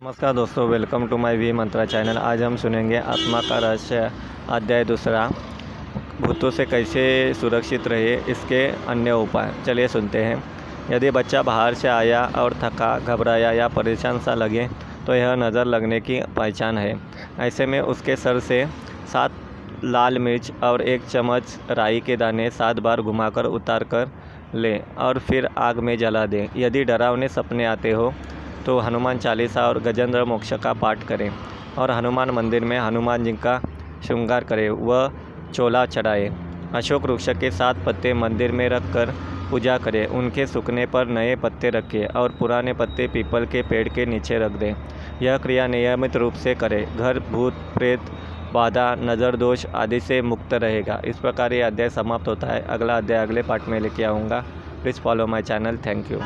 नमस्कार दोस्तों welcome to my V Mantra channel आज हम सुनेंगे आत्मा का रहस्य, अध्याय दूसरा। भूतों से कैसे सुरक्षित रहे, इसके अन्य उपाय। चलिए सुनते हैं। यदि बच्चा बाहर से आया और थका, घबराया या परेशान सा लगे तो यह नज़र लगने की पहचान है। ऐसे में उसके सर से सात लाल मिर्च और एक चम्मच राई के दाने सात बार घुमाकर उतार कर लें और फिर आग में जला दें। यदि डरावने सपने आते हो तो हनुमान चालीसा और गजेंद्र मोक्ष का पाठ करें और हनुमान मंदिर में हनुमान जी का श्रृंगार करें व चोला चढ़ाएँ। अशोक वृक्ष के सात पत्ते मंदिर में रख कर पूजा करें। उनके सूखने पर नए पत्ते रखें और पुराने पत्ते पीपल के पेड़ के नीचे रख दें। यह क्रिया नियमित रूप से करें। घर, भूत, प्रेत, बाधा, नज़र दोष आदि से मुक्त रहेगा। इस प्रकार ये अध्याय समाप्त होता है। अगला अध्याय अगले पार्ट में लेके आऊँगा। Please follow my channel. Thank you.